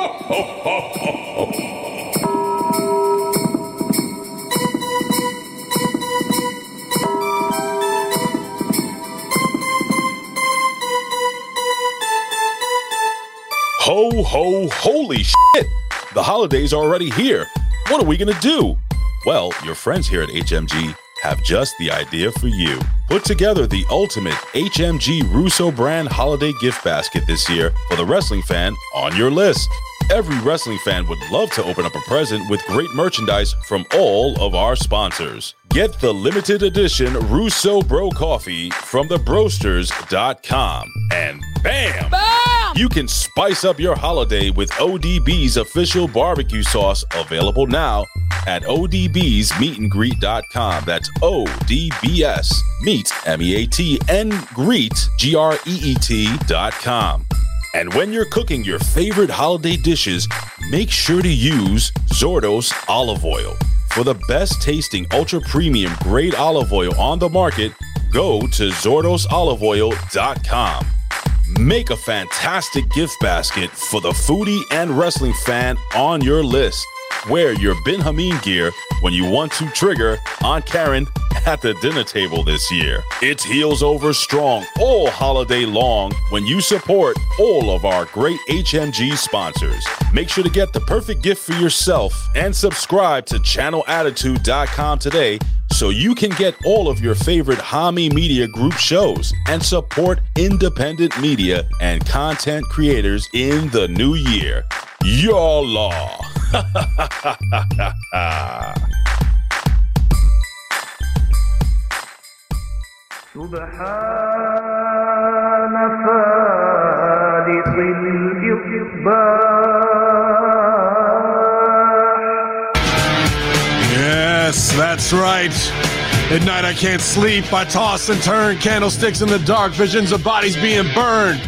Ho, ho, holy shit! The holidays are already here. What are we gonna do? Well, your friends here at HMG have just the idea for you. Put together the ultimate HMG Russo brand holiday gift basket this year for the wrestling fan on your list. Every wrestling fan would love to open up a present with great merchandise from all of our sponsors. Get the limited edition Russo Bro Coffee from thebrosters.com. And bam! Bam! You can spice up your holiday with ODB's official barbecue sauce available now at odbsmeetandgreet.com. That's O-D-B-S meet, M-E-A-T, and greet, G-R-E-E-T dot com. And when you're cooking your favorite holiday dishes, make sure to use Zordos olive oil. For the best tasting ultra premium grade olive oil on the market, go to zordosoliveoil.com. Make a fantastic gift basket for the foodie and wrestling fan on your list. Wear your Ben Hameen gear when you want to trigger on Karen at the dinner table this year. It's heels over strong all holiday long when you support all of our great HMG sponsors. Make sure to get the perfect gift for yourself and subscribe to channelattitude.com today so you can get all of your favorite Hameen Media Group shows and support independent media and content creators in the new year. Your law. سبحان فالق الإصباح Yes, that's right. At night I can't sleep. I toss and turn candlesticks in the dark, visions of bodies being burned.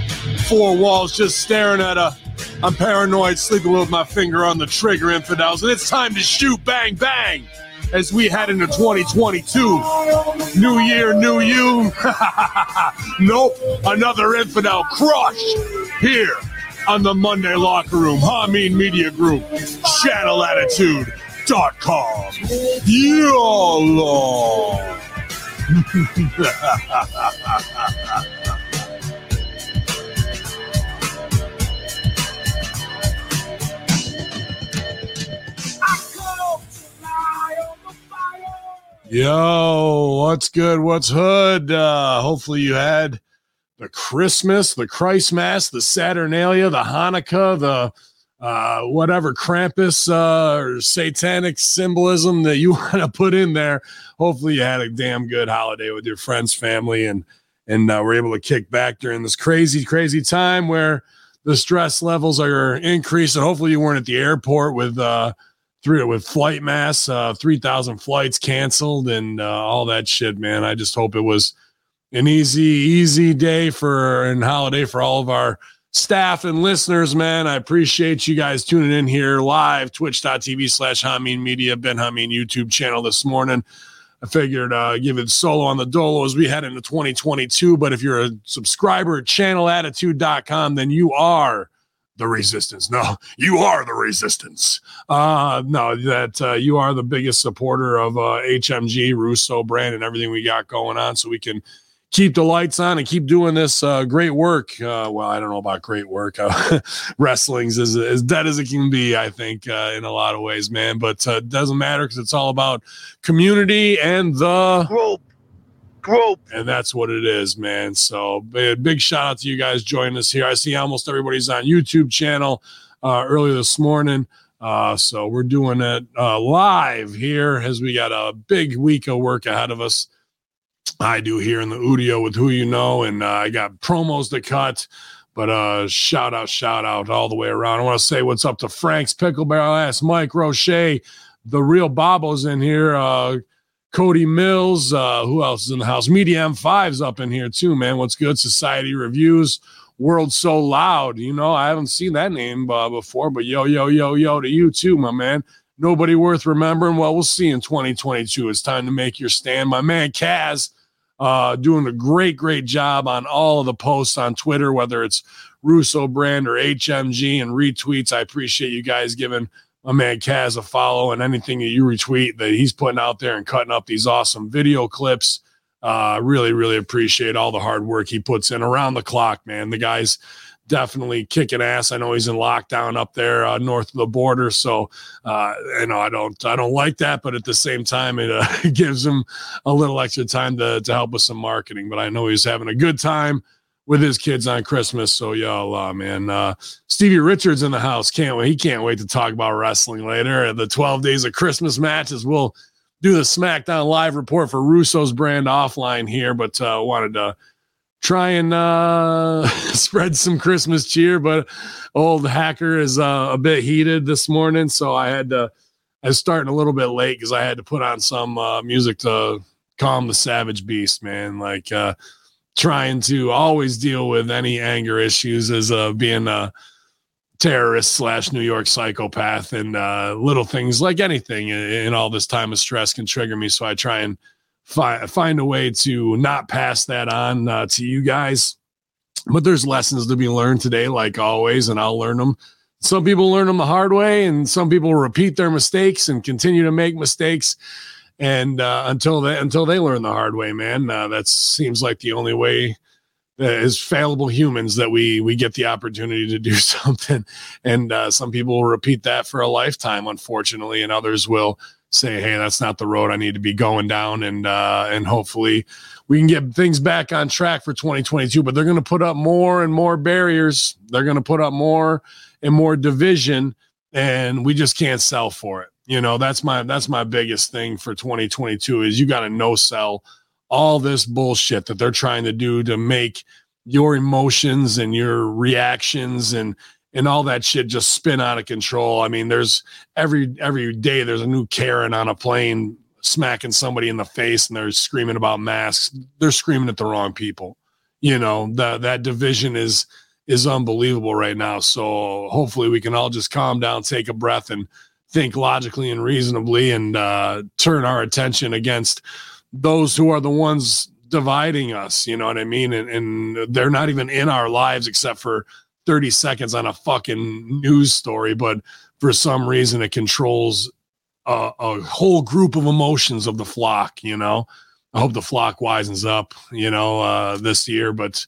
Four walls just staring at a. I'm paranoid, sleeping with my finger on the trigger, infidels, and it's time to shoot, bang, bang, as we head into 2022. New year, new you. nope, another infidel crushed here on the Monday Locker Room, Hameen Media Group, ChannelAttitude.com. YOLO. Yo, what's good? What's hood? Uh, hopefully you had the Christmas, the Christmas, the Saturnalia, the Hanukkah, the uh, whatever Krampus uh, or satanic symbolism that you want to put in there. Hopefully you had a damn good holiday with your friends, family, and and uh, we're able to kick back during this crazy, crazy time where the stress levels are increasing. Hopefully you weren't at the airport with uh, three with flight mass, uh, three thousand flights canceled, and uh, all that shit. Man, I just hope it was an easy, easy day for and holiday for all of our staff and listeners. Man, I appreciate you guys tuning in here live. Twitch.tv slash Hameen Media, Ben Hameen YouTube channel this morning. I figured uh, give it solo on the dolo as we head into 2022. But if you're a subscriber at channelattitude.com, then you are the resistance. No, you are the resistance. Uh, no, that uh, you are the biggest supporter of uh, HMG, Russo brand, and everything we got going on so we can keep the lights on and keep doing this uh, great work. Uh, well, I don't know about great work. Uh, wrestling's as, as dead as it can be, I think, uh, in a lot of ways, man. But uh, it doesn't matter because it's all about community and the Group. And that's what it is, man. So big, shout out to you guys joining us here. I see almost everybody's on YouTube channel uh, earlier this morning. Uh, so we're doing it uh, live here as we got a big week of work ahead of us. I do here in the Udio with who you know, and uh, I got promos to cut. But uh, shout out, shout out all the way around. I want to say what's up to Frank's Pickle Barrel Ass, Mike Roche, the real Bobo's in here. Uh, Cody Mills. Uh, who else is in the house? Media M5's up in here too, man. What's good? Society Reviews. World So Loud. You know, I haven't seen that name uh, before, but yo, yo, yo, yo to you too, my man. Nobody worth remembering. Well, we'll see in 2022. It's time to make your stand. My man Kaz uh, doing a great, great job on all of the posts on Twitter, whether it's Russo brand or HMG and retweets. I appreciate you guys giving my man Kaz a follow and anything that you retweet that he's putting out there and cutting up these awesome video clips. Uh, really, really appreciate all the hard work he puts in around the clock, man. The guy's definitely kicking ass. I know he's in lockdown up there uh, north of the border, so uh, you know I don't I don't like that, but at the same time it uh, gives him a little extra time to to help with some marketing. But I know he's having a good time with his kids on Christmas. So y'all, uh, man, uh, Stevie Richards in the house can't wait. He can't wait to talk about wrestling later. The 12 days of Christmas matches. We'll do the SmackDown live report for Russo's brand offline here, but uh, wanted to try and uh, spread some Christmas cheer. But old hacker is uh, a bit heated this morning, so I had to. I was starting a little bit late because I had to put on some uh, music to calm the savage beast, man. Like uh, trying to always deal with any anger issues as uh, being a terrorist slash New York psychopath and uh, little things like anything in, all this time of stress can trigger me. So I try and fi- find a way to not pass that on uh, to you guys. But there's lessons to be learned today, like always, and I'll learn them. Some people learn them the hard way, and some people repeat their mistakes and continue to make mistakes and uh, until they until they learn the hard way, man, uh, that seems like the only way as fallible humans that we we get the opportunity to do something. And uh, some people will repeat that for a lifetime, unfortunately, and others will say, "Hey, that's not the road I need to be going down." And uh, and hopefully, we can get things back on track for 2022. But they're going to put up more and more barriers. They're going to put up more and more division, and we just can't sell for it. You know, that's my that's my biggest thing for 2022 is you got to no sell all this bullshit that they're trying to do to make your emotions and your reactions and and all that shit just spin out of control. I mean, there's every every day there's a new Karen on a plane smacking somebody in the face and they're screaming about masks. They're screaming at the wrong people. You know, that that division is is unbelievable right now. So hopefully we can all just calm down, take a breath and think logically and reasonably and uh, turn our attention against those who are the ones dividing us. You know what I mean? And, and they're not even in our lives except for 30 seconds on a fucking news story. But for some reason, it controls a, a whole group of emotions of the flock. You know, I hope the flock wisens up, you know, uh, this year. But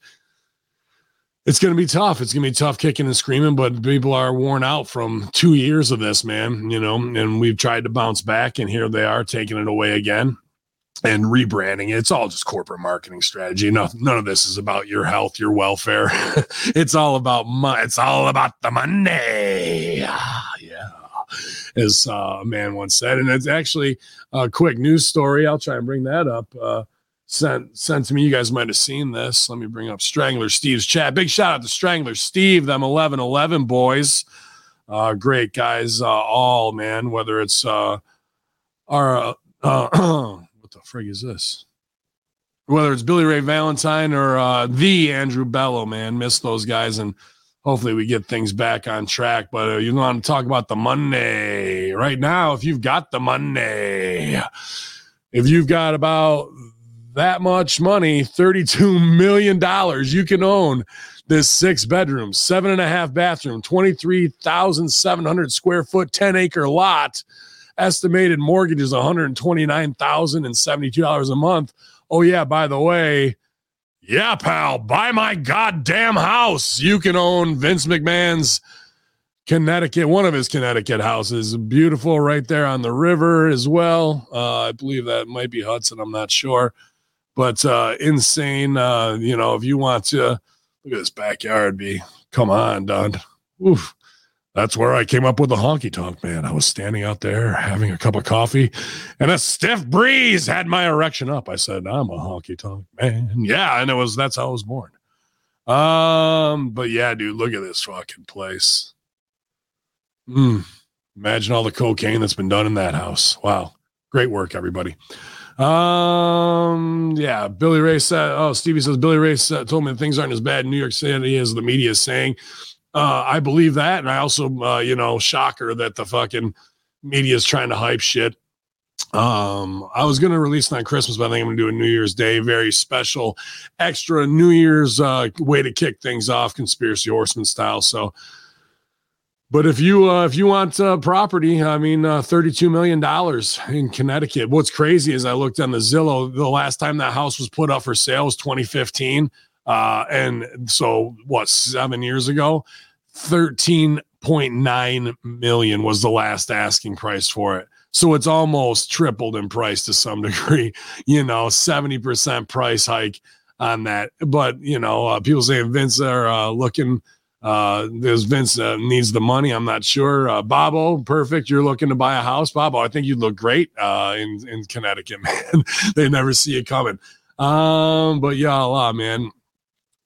it's going to be tough. It's going to be tough kicking and screaming, but people are worn out from two years of this, man. You know, and we've tried to bounce back, and here they are taking it away again and rebranding. It. It's all just corporate marketing strategy. No, none of this is about your health, your welfare. it's all about money. It's all about the money. Ah, yeah, as uh, a man once said, and it's actually a quick news story. I'll try and bring that up. Uh, sent sent to me. You guys might have seen this. Let me bring up Strangler Steve's chat. Big shout out to Strangler Steve, them eleven eleven boys. Uh, great guys, uh, all man. Whether it's uh, our uh, what the frig is this? Whether it's Billy Ray Valentine or uh, the Andrew Bello, man, miss those guys and hopefully we get things back on track. But uh, you want to talk about the Monday right now? If you've got the Monday, if you've got about that much money, $32 million, you can own this six bedroom, seven and a half bathroom, 23,700 square foot, 10 acre lot. Estimated mortgage is $129,072 a month. Oh, yeah, by the way, yeah, pal, buy my goddamn house. You can own Vince McMahon's Connecticut, one of his Connecticut houses. Beautiful right there on the river as well. Uh, I believe that might be Hudson. I'm not sure but uh, insane. Uh, you know, if you want to look at this backyard, be come on, Don. Oof. That's where I came up with the honky tonk, man. I was standing out there having a cup of coffee, and a stiff breeze had my erection up. I said, "I'm a honky tonk man." Yeah, and it was that's how I was born. Um, but yeah, dude, look at this fucking place. Mm, imagine all the cocaine that's been done in that house. Wow, great work, everybody. Um, yeah, Billy Ray said, oh, Stevie says, Billy Ray said, told me things aren't as bad in New York City as the media is saying. Uh, I believe that. And I also, uh, you know, shocker that the fucking media is trying to hype shit. Um, I was gonna release it on Christmas, but I think I'm gonna do a New Year's Day, very special, extra New Year's uh, way to kick things off, conspiracy horseman style. So, but if you uh, if you want uh, property, I mean, uh, thirty two million dollars in Connecticut. What's crazy is I looked on the Zillow. The last time that house was put up for sale was 2015, uh, and so what? Seven years ago, thirteen point nine million was the last asking price for it. So it's almost tripled in price to some degree. You know, seventy percent price hike on that. But you know, uh, people saying Vince are uh, looking uh, there's Vince uh, needs the money. I'm not sure. Uh, Bobo, perfect. You're looking to buy a house, Bobo. I think you'd look great uh, in in Connecticut, man. they never see it coming. Um, but yeah, Allah, man.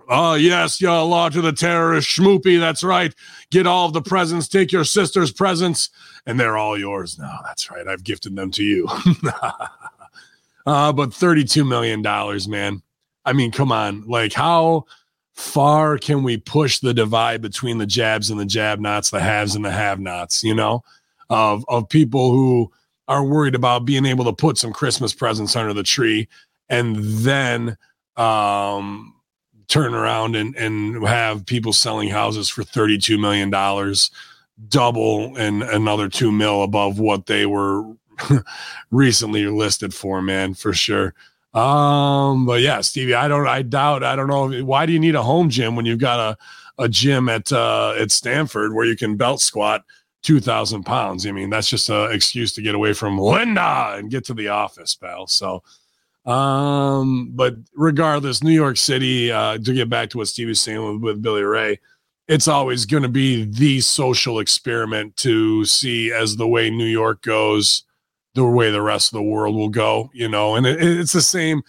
Oh yes, ya Allah to the terrorist schmoopy. That's right. Get all of the presents. Take your sister's presents, and they're all yours now. That's right. I've gifted them to you. uh, but thirty-two million dollars, man. I mean, come on. Like how far can we push the divide between the jabs and the jab nots, the haves and the have nots, you know, of, of people who are worried about being able to put some Christmas presents under the tree and then um, turn around and, and have people selling houses for $32 million, double and another two mil above what they were recently listed for, man, for sure. Um, but yeah, Stevie, I don't, I doubt, I don't know. Why do you need a home gym when you've got a, a gym at, uh, at Stamford where you can belt squat 2000 pounds? I mean, that's just an excuse to get away from Linda and get to the office, pal. So, um, but regardless, New York City, uh, to get back to what Steve was saying with, with Billy Ray, it's always going to be the social experiment to see as the way New York goes the way the rest of the world will go, you know. And it, it's the same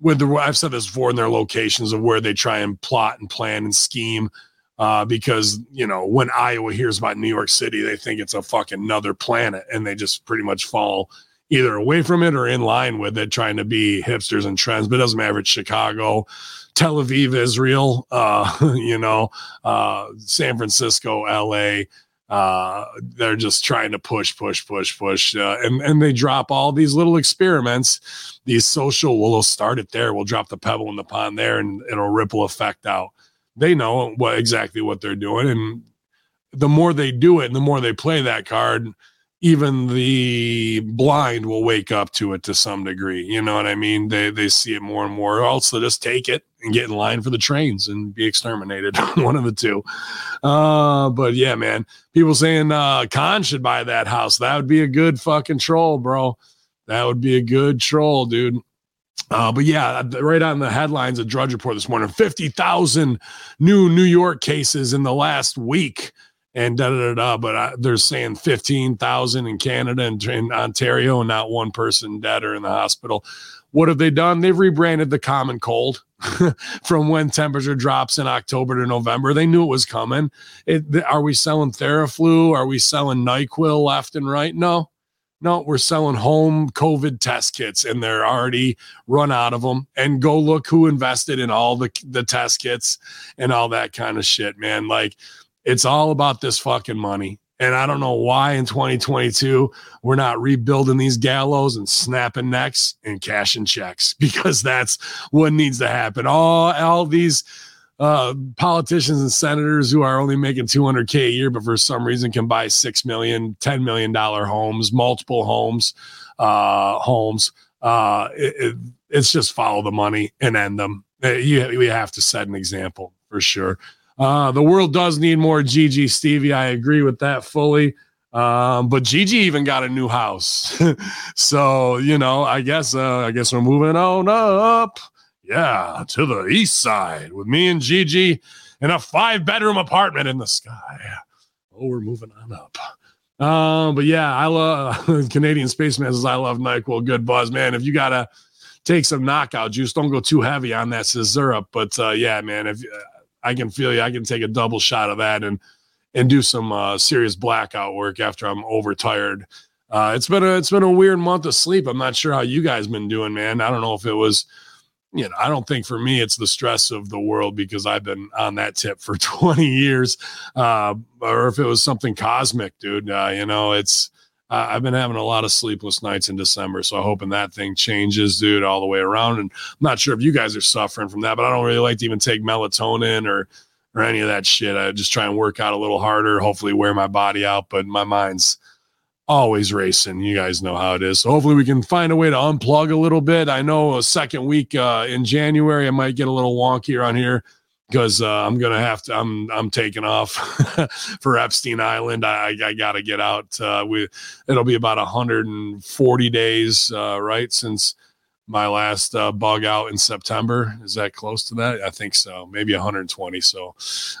with the I've said this before in their locations of where they try and plot and plan and scheme. Uh, because you know when Iowa hears about New York City, they think it's a fucking another planet, and they just pretty much fall either away from it or in line with it, trying to be hipsters and trends. But it doesn't matter. It's Chicago, Tel Aviv, Israel, uh, you know, uh, San Francisco, L.A uh, they're just trying to push, push, push, push, uh, and and they drop all these little experiments. These social, we'll start it there. We'll drop the pebble in the pond there, and it'll ripple effect out. They know what exactly what they're doing, and the more they do it, and the more they play that card, even the blind will wake up to it to some degree. You know what I mean? They they see it more and more. Also, just take it and get in line for the trains and be exterminated. One of the two. Uh, but yeah, man. People saying uh Khan should buy that house. That would be a good fucking troll, bro. That would be a good troll, dude. Uh, but yeah, right on the headlines of Drudge Report this morning 50,000 new New York cases in the last week and da da da. da but I, they're saying fifteen thousand in Canada and in Ontario, and not one person dead or in the hospital. What have they done? They've rebranded the common cold from when temperature drops in October to November. They knew it was coming. It, are we selling Theraflu? Are we selling Nyquil left and right? No, no, we're selling home COVID test kits and they're already run out of them. And go look who invested in all the, the test kits and all that kind of shit, man. Like it's all about this fucking money. And I don't know why in 2022 we're not rebuilding these gallows and snapping necks and cashing checks because that's what needs to happen. All all these uh, politicians and senators who are only making 200k a year, but for some reason can buy six million, 10 million dollar homes, multiple homes, uh, homes. Uh, it, it, it's just follow the money and end them. Uh, you, we have to set an example for sure. Uh, the world does need more Gigi Stevie. I agree with that fully. Um, but Gigi even got a new house. so, you know, I guess uh, I guess we're moving on up. Yeah, to the east side with me and Gigi in a five bedroom apartment in the sky. Oh, we're moving on up. Um, but yeah, I love Canadian Spaceman says I love NyQuil. Good buzz, man. If you gotta take some knockout juice, don't go too heavy on that syrup. But uh, yeah, man, if I can feel you. I can take a double shot of that and and do some uh, serious blackout work after I'm overtired. Uh, it's been a it's been a weird month of sleep. I'm not sure how you guys been doing, man. I don't know if it was, you know, I don't think for me it's the stress of the world because I've been on that tip for 20 years, uh, or if it was something cosmic, dude. Uh, you know, it's uh, I've been having a lot of sleepless nights in December. So I'm hoping that thing changes, dude, all the way around. And I'm not sure if you guys are suffering from that, but I don't really like to even take melatonin or or any of that shit. I just try and work out a little harder, hopefully wear my body out, but my mind's always racing. You guys know how it is. So hopefully we can find a way to unplug a little bit. I know a second week uh, in January I might get a little wonky around here because uh, I'm gonna have to. I'm I'm taking off for Epstein Island. I I got to get out. Uh, we it'll be about 140 days, uh, right, since my last uh, bug out in September. Is that close to that? I think so. Maybe 120. So,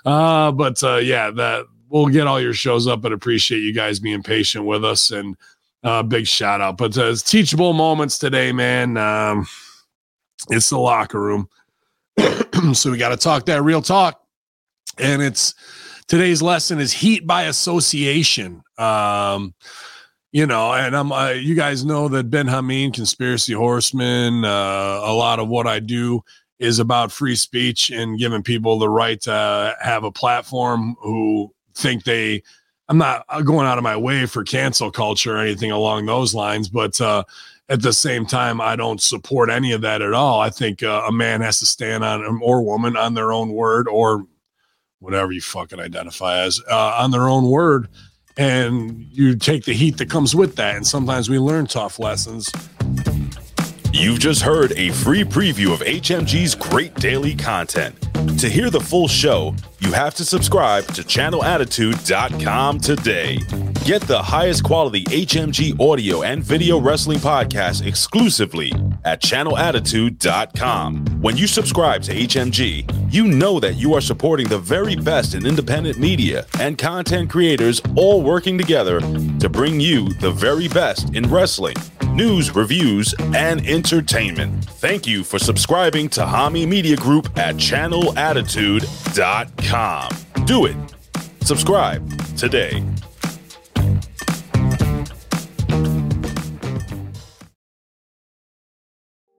uh, but uh, yeah, that we'll get all your shows up. But appreciate you guys being patient with us and uh, big shout out. But uh, teachable moments today, man. Um, it's the locker room. so we got to talk that real talk. And it's today's lesson is heat by association. Um, you know, and I'm, uh, you guys know that Ben Hameen, conspiracy horseman, uh, a lot of what I do is about free speech and giving people the right to have a platform who think they, I'm not going out of my way for cancel culture or anything along those lines, but, uh, at the same time, I don't support any of that at all. I think uh, a man has to stand on, or woman on their own word, or whatever you fucking identify as, uh, on their own word. And you take the heat that comes with that. And sometimes we learn tough lessons. You've just heard a free preview of HMG's great daily content. To hear the full show, you have to subscribe to channelattitude.com today. Get the highest quality HMG audio and video wrestling podcast exclusively at channelattitude.com. When you subscribe to HMG, you know that you are supporting the very best in independent media and content creators all working together to bring you the very best in wrestling, news, reviews, and entertainment. Thank you for subscribing to Hameen Media Group at channelattitude.com. Do it. Subscribe today.